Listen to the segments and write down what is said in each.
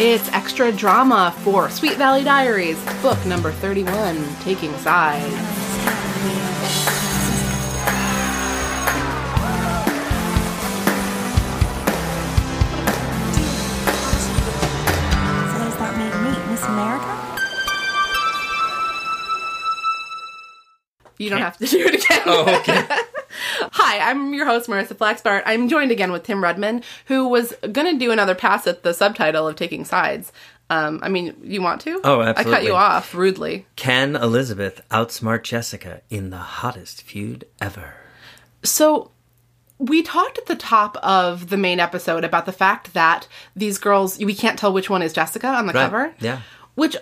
It's extra drama for Sweet Valley Diaries, book number 31, Taking Sides. So what does that make me? Miss America? You don't have to do it again. Oh, okay. Hi, I'm your host, Marissa Flaxbart. I'm joined again with Tim Rudman, who was going to do another pass at the subtitle of Taking Sides. Um, I mean, you want to? Oh, absolutely. I cut you off rudely. Can Elizabeth outsmart Jessica in the hottest feud ever? So, we talked at the top of the main episode about the fact that these girls, we can't tell which one is Jessica on the Right, cover. yeah. Which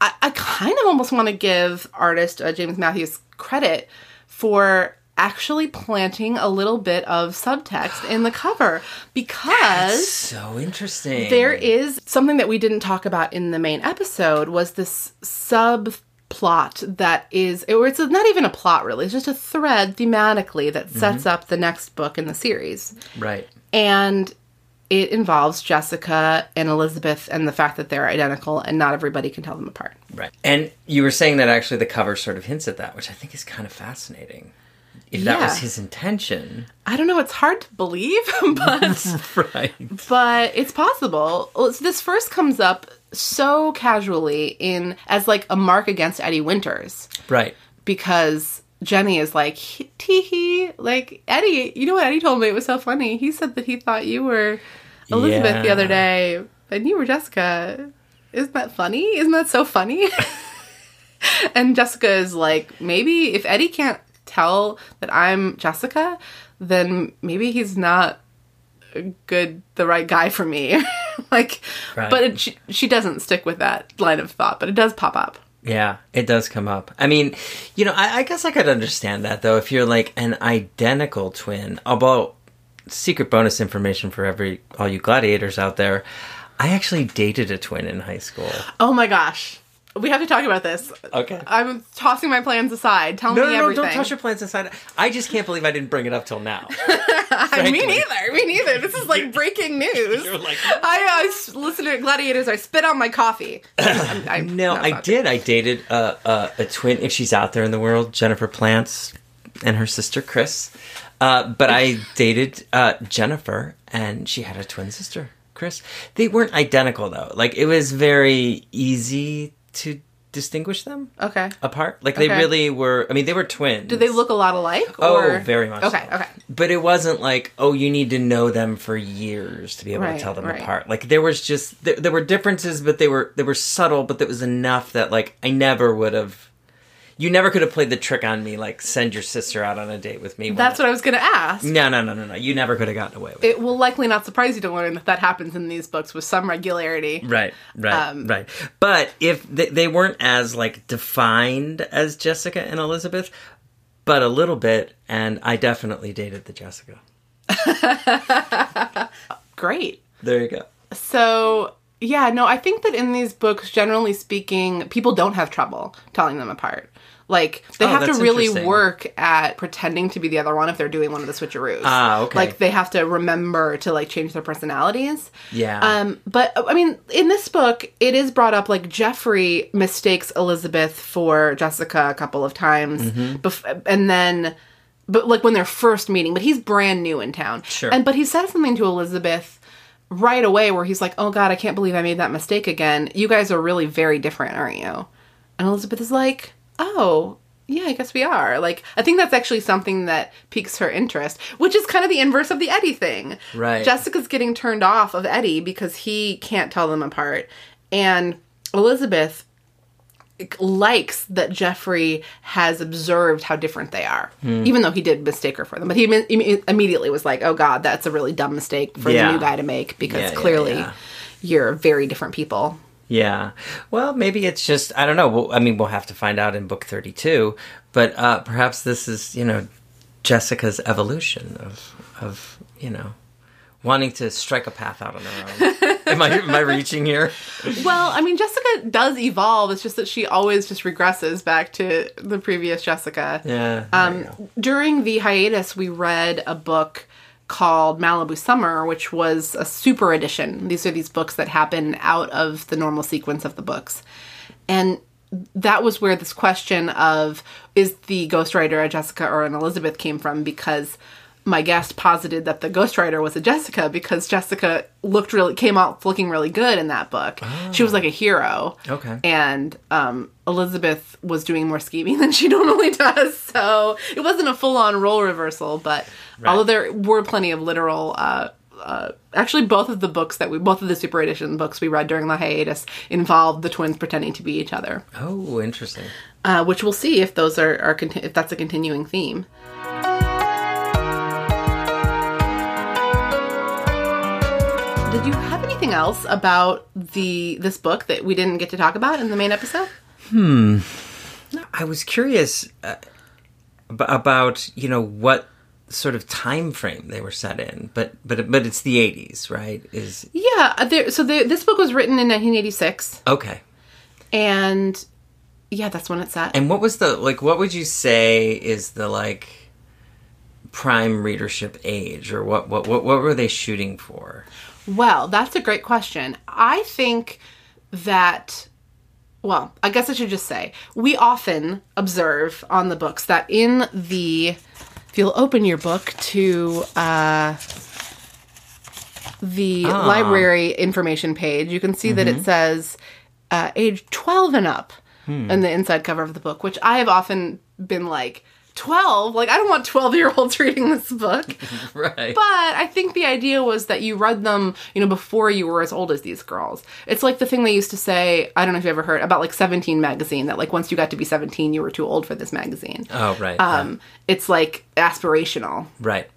I, I kind of almost want to give artist uh, James Matthews credit for actually planting a little bit of subtext in the cover because So interesting. there is something that we didn't talk about in the main episode was this subplot that is or it's not even a plot really it's just a thread thematically that mm-hmm. sets up the next book in the series right. and it involves Jessica and Elizabeth and the fact that they're identical and not everybody can tell them apart. Right. And you were saying that actually the cover sort of hints at that, which I think is kind of fascinating. If that was his intention. I don't know, it's hard to believe, but Right. but it's possible. This first comes up so casually in as like a mark against Eddie Winters Right. because Jenny is like tee hee like Eddie. You know what Eddie told me? It was so funny. He said that he thought you were Elizabeth the other day, and you were Jessica. Isn't that funny? Isn't that so funny? and Jessica is like, maybe if Eddie can't tell that I'm Jessica, then maybe he's not a good, the right guy for me. like, Right. but it, she, she doesn't stick with that line of thought, but it does pop up. Yeah, it does come up. I mean, you know, I, I guess I could understand that though if you're like an identical twin. Although, secret bonus information for every all you gladiators out there, I actually dated a twin in high school. Oh my gosh. We have to talk about this. Okay. I'm tossing my plans aside. Tell No, me no, no, everything. don't toss your plans aside. I just can't believe I didn't bring it up till now. me neither. Me neither. This is like breaking news. You're like, I, I, I s- listen to Gladiators. I spit on my coffee. I'm, I'm, No, I did. I dated uh, uh, a twin, if she's out there in the world, Jennifer Plants and her sister Chris. Uh, but I dated uh, Jennifer, and she had a twin sister, Chris. They weren't identical though. Like it was very easy to distinguish them Okay. apart. Like they really were. I mean, they were twins. Do they look a lot alike? Oh, very much. Okay. so. Okay. But it wasn't like, oh, you need to know them for years to be able Right, to tell them right. apart. Like there was just there, there were differences, but they were they were subtle, but that was enough that like I never would have. You never could have played the trick on me, like send your sister out on a date with me. That's what I was going to ask. No, no, no, no, no. You never could have gotten away with it. It will likely not surprise you to learn that that happens in these books with some regularity. Right, right, Um, right. But if they, they weren't as like defined as Jessica and Elizabeth, but a little bit, and I definitely dated the Jessica. Great. There you go. So, yeah, no, I think that in these books, generally speaking, people don't have trouble telling them apart. Like, they Oh, have to really work at pretending to be the other one if they're doing one of the switcheroos. Ah, okay. Like, they have to remember to, like, change their personalities. Yeah. Um, but, I mean, in this book, it is brought up, like, Jeffrey mistakes Elizabeth for Jessica a couple of times. Mm-hmm. Bef- and then, but, like, when they're first meeting, but he's brand new in town. Sure. And, but he says something to Elizabeth right away where he's like, "Oh God, I can't believe I made that mistake again. You guys are really very different, aren't you?" And Elizabeth is like, "Oh." Yeah, I guess we are. Like, I think that's actually something that piques her interest, which is kind of the inverse of the Eddie thing. Right. Jessica's getting turned off of Eddie because he can't tell them apart. And Elizabeth likes that Jeffrey has observed how different they are, Hmm. even though he did mistake her for them. But he imme- immediately was like, "Oh God, that's a really dumb mistake for Yeah. the new guy to make because Yeah, clearly yeah. you're very different people." Yeah. Well, maybe it's just I don't know. Well, I mean, we'll have to find out in book 32, but uh perhaps this is, you know, Jessica's evolution of of, you know, wanting to strike a path out on her own. am I am I reaching here? Well, I mean, Jessica does evolve. It's just that she always just regresses back to the previous Jessica. Yeah. Um, during the hiatus, we read a book called Malibu Summer, which was a super edition. These are these books that happen out of the normal sequence of the books. And that was where this question of is the ghostwriter a Jessica or an Elizabeth came from because my guest posited that the ghostwriter was a Jessica because Jessica looked really came out looking really good in that book. She was like a hero. Okay. And um, Elizabeth was doing more scheming than she normally does, so it wasn't a full on role reversal. But although there were plenty of literal. Uh, uh, actually, both of the books that we, both of the super edition books we read during the hiatus involved the twins pretending to be each other, Oh, interesting. uh, which we'll see if those are, are if that's a continuing theme. Did you have anything else about the this book that we didn't get to talk about in the main episode? Hmm. I was curious uh, about you know what sort of time frame they were set in, but but but it's the eighties, right? Is Yeah, uh, there, so there, this book was written in 1986, okay. and yeah, that's when it's set. And what was the like? What would you say is the like prime readership age, or what what what, what were they shooting for? Well, that's a great question. I think that, well, I guess I should just say, we often observe on the books that in the, if you'll open your book to uh, the Ah. library information page, you can see that it says uh, age 12 and up in the inside cover of the book, which I have often been like, 12? Like, I don't want 12 year olds reading this book. Right. But I think the idea was that you read them, you know, before you were as old as these girls. It's like the thing they used to say, I don't know if you ever heard about like 17 magazine, that like once you got to be 17, you were too old for this magazine. oh, right. Um, it's like aspirational, right.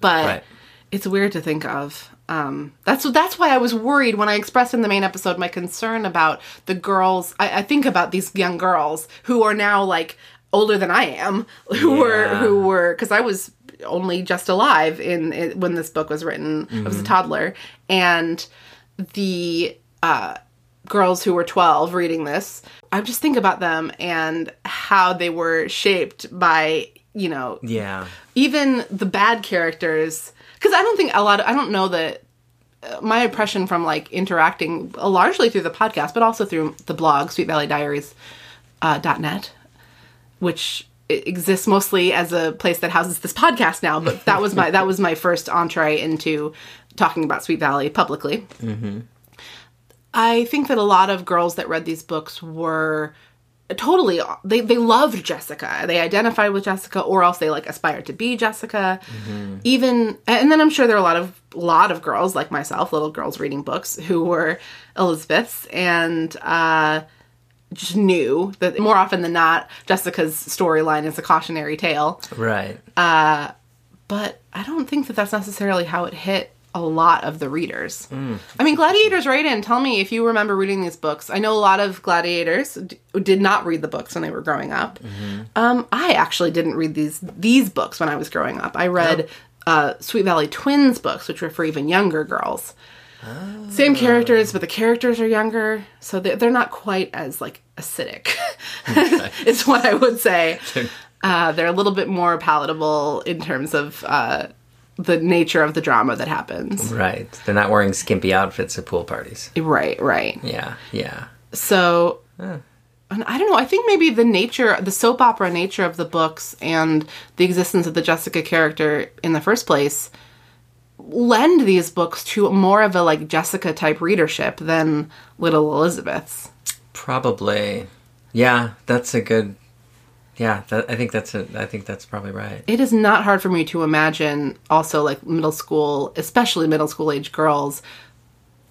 but Right. it's weird to think of. Um, that's that's why I was worried when I expressed in the main episode my concern about the girls. I, I think about these young girls who are now like older than I am, who were who were because I was only just alive in, in when this book was written. I was a toddler, and the uh, girls who were 12 reading this, I just think about them and how they were shaped by, you know, Yeah. even the bad characters. Because I don't think a lot of, I don't know that uh, my impression from like interacting largely through the podcast, but also through the blog, Sweet Valley Diaries uh, dot .net, which exists mostly as a place that houses this podcast now. But that was my that was my first entree into talking about Sweet Valley publicly. I think that a lot of girls that read these books were totally they, they loved Jessica. They identified with Jessica or else they like aspired to be Jessica. Even and then I'm sure there are a lot of lot of girls like myself, little girls reading books who were Elizabeths and uh just knew that more often than not Jessica's storyline is a cautionary tale Right. but I don't think that that's necessarily how it hit a lot of the readers. I mean, gladiators, write in. Tell me if you remember reading these books. I know a lot of gladiators d- did not read the books when they were growing up. Um, I actually didn't read these these books when I was growing up. I read uh, Sweet Valley Twins books, which were for even younger girls. Same characters, but the characters are younger, so they're, they're not quite as like acidic. is what I would say. Uh, they're a little bit more palatable in terms of uh, the nature of the drama that happens. Right. They're not wearing skimpy outfits at pool parties. Right, right. Yeah. Yeah. So, and I don't know. I think maybe the nature, the soap opera nature of the books and the existence of the Jessica character in the first place lend these books to more of a like Jessica type readership than Little Elizabeth's. Probably. Yeah. That's a good. Yeah. That, I think that's a. I think that's probably right. it is not hard for me to imagine also like middle school especially middle school age girls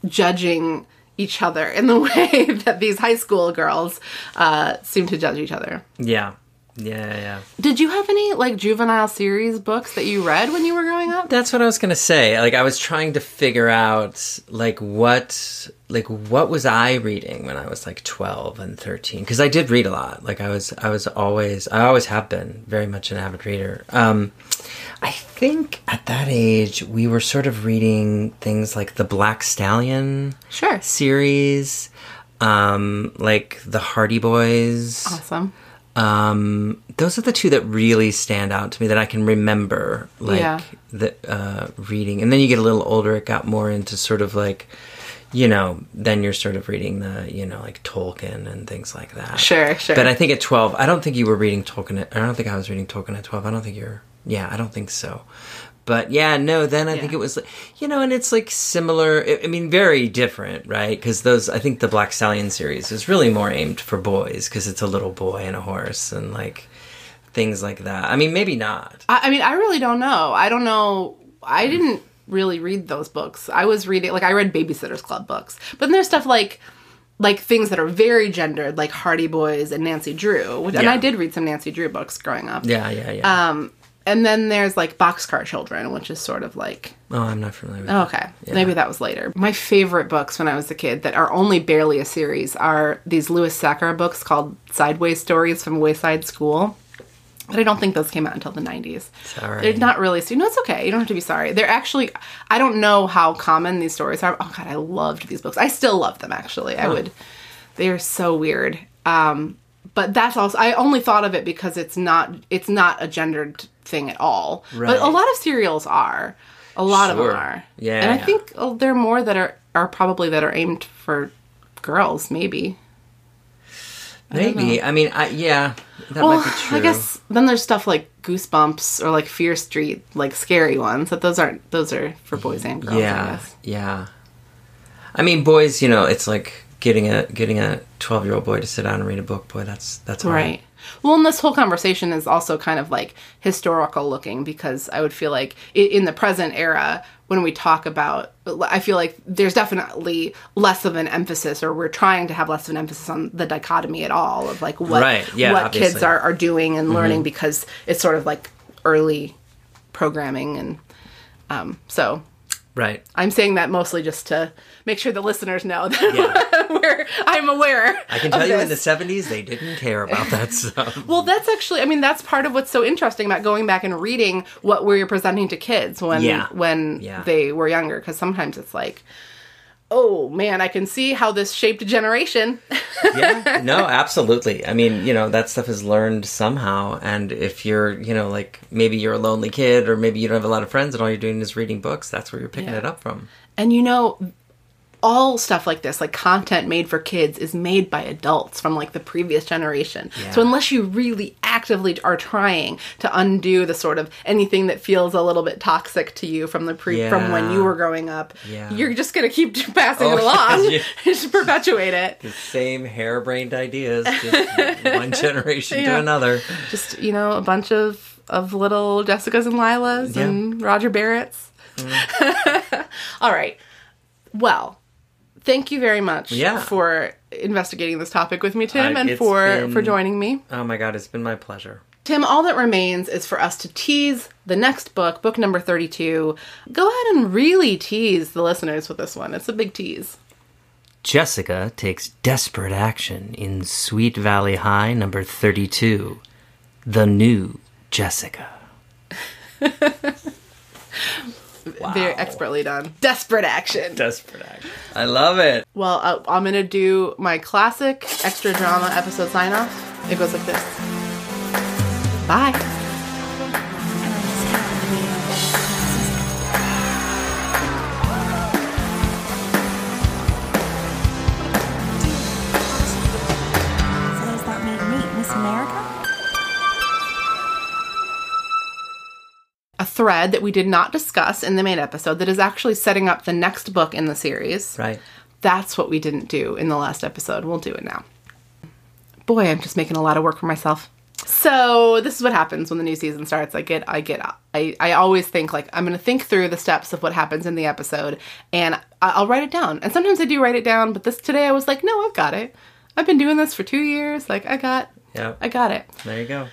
judging each other in the way that these high school girls uh, seem to judge each other Yeah. Yeah. Yeah. did you have any like juvenile series books that you read when you were growing up That's what I was gonna say. Like I was trying to figure out like what like what was I reading when I was like twelve and thirteen? Because I did read a lot. Like I was I was always I always have been very much an avid reader. Um, I think at that age we were sort of reading things like the Black Stallion sure series, um, like the Hardy Boys. awesome Um, those are the two that really stand out to me that I can remember, like Yeah. the uh, reading. And then you get a little older; it got more into sort of like, you know, then you're sort of reading the, you know, like Tolkien and things like that. Sure, sure. But I think at twelve, I don't think you were reading Tolkien. At, I don't think I was reading Tolkien at twelve. I don't think you're. Yeah, I don't think so. But yeah, no. Then I think it was, you know, and it's like similar. I mean, very different, right? Because those, I think the Black Stallion series is really more aimed for boys because it's a little boy and a horse and like things like that. I mean, maybe not. I, I mean, I really don't know. I don't know. I didn't really read those books. I was reading like I read Babysitters Club books, but then there's stuff like like things that are very gendered, like Hardy Boys and Nancy Drew. Which, And I did read some Nancy Drew books growing up. Yeah, yeah, yeah. Um, and then there's like Boxcar Children, which is sort of like oh, I'm not familiar with. Oh, Okay. Maybe that was later. My favorite books when I was a kid that are only barely a series are these Louis Sachar books called Sideways Stories from Wayside School. But I don't think those came out until the 90s. Sorry. They're not really, So, no, it's okay. You don't have to be sorry. They're actually, I don't know how common these stories are. Oh, God, I loved these books. I still love them, actually. I would, they're so weird. Um, but that's also, I only thought of it because it's not, it's not a gendered thing at all. But a lot of serials are. A lot of them are. Yeah, And I think oh, there are more that are, are probably that are aimed for girls, maybe. Maybe. I, mean, I yeah, that Well, might be true. I guess then there's stuff like Goosebumps or like Fear Street, like scary ones. That those aren't those are for boys and girls. I yeah, guess. yeah. I mean, boys, you know, it's like getting a getting a twelve year old boy to sit down and read a book. Boy, that's that's hard. Right. Well, and this whole conversation is also kind of like historical looking because I would feel like in the present era, when we talk about, I feel like there's definitely less of an emphasis, or we're trying to have less of an emphasis on the dichotomy at all of like what Right, yeah, what obviously. kids are, are doing and learning because it's sort of like early programming and um, so Right. I'm saying that mostly just to make sure the listeners know that we're, I'm aware. I can tell you in the seventies they didn't care about that stuff. Well, that's actually, I mean, that's part of what's so interesting about going back and reading what we were presenting to kids when Yeah. when Yeah. they were younger. Because sometimes it's like, oh man, I can see how this shaped a generation. yeah, no, absolutely. I mean, you know, that stuff is learned somehow. And if you're, you know, like maybe you're a lonely kid or maybe you don't have a lot of friends and all you're doing is reading books, that's where you're picking Yeah. it up from. and you know, all stuff like this, like content made for kids, is made by adults from like the previous generation. Yeah. So unless you really actively are trying to undo the sort of anything that feels a little bit toxic to you from the pre from when you were growing up, Yeah. you're just gonna keep passing Oh, it along, yeah. just perpetuate it. The same harebrained ideas, just one generation Yeah. to another. Just you know, a bunch of of little Jessicas and Lilas Yeah. and Roger Barrett's. Mm. All right. Well, thank you very much Yeah. for investigating this topic with me, Tim, and for been- for joining me. Oh my god, it's been my pleasure. Tim, all that remains is for us to tease the next book, book number 32. Go ahead and really tease the listeners with this one. It's a big tease. Jessica takes desperate action in Sweet Valley High number 32. The new Jessica. Very expertly done. Desperate action. Desperate action. I love it. Well, uh, I'm going to do my classic extra drama episode sign off. It goes like this Bye. Thread that we did not discuss in the main episode that is actually setting up the next book in the series. Right. That's what we didn't do in the last episode. We'll do it now. Boy, I'm just making a lot of work for myself. So this is what happens when the new season starts. I get, I get, I, I always think like I'm going to think through the steps of what happens in the episode, and I- I'll write it down. And sometimes I do write it down, but this today I was like, no, I've got it. I've been doing this for two years. Like I got, Yeah. I got it. There you go.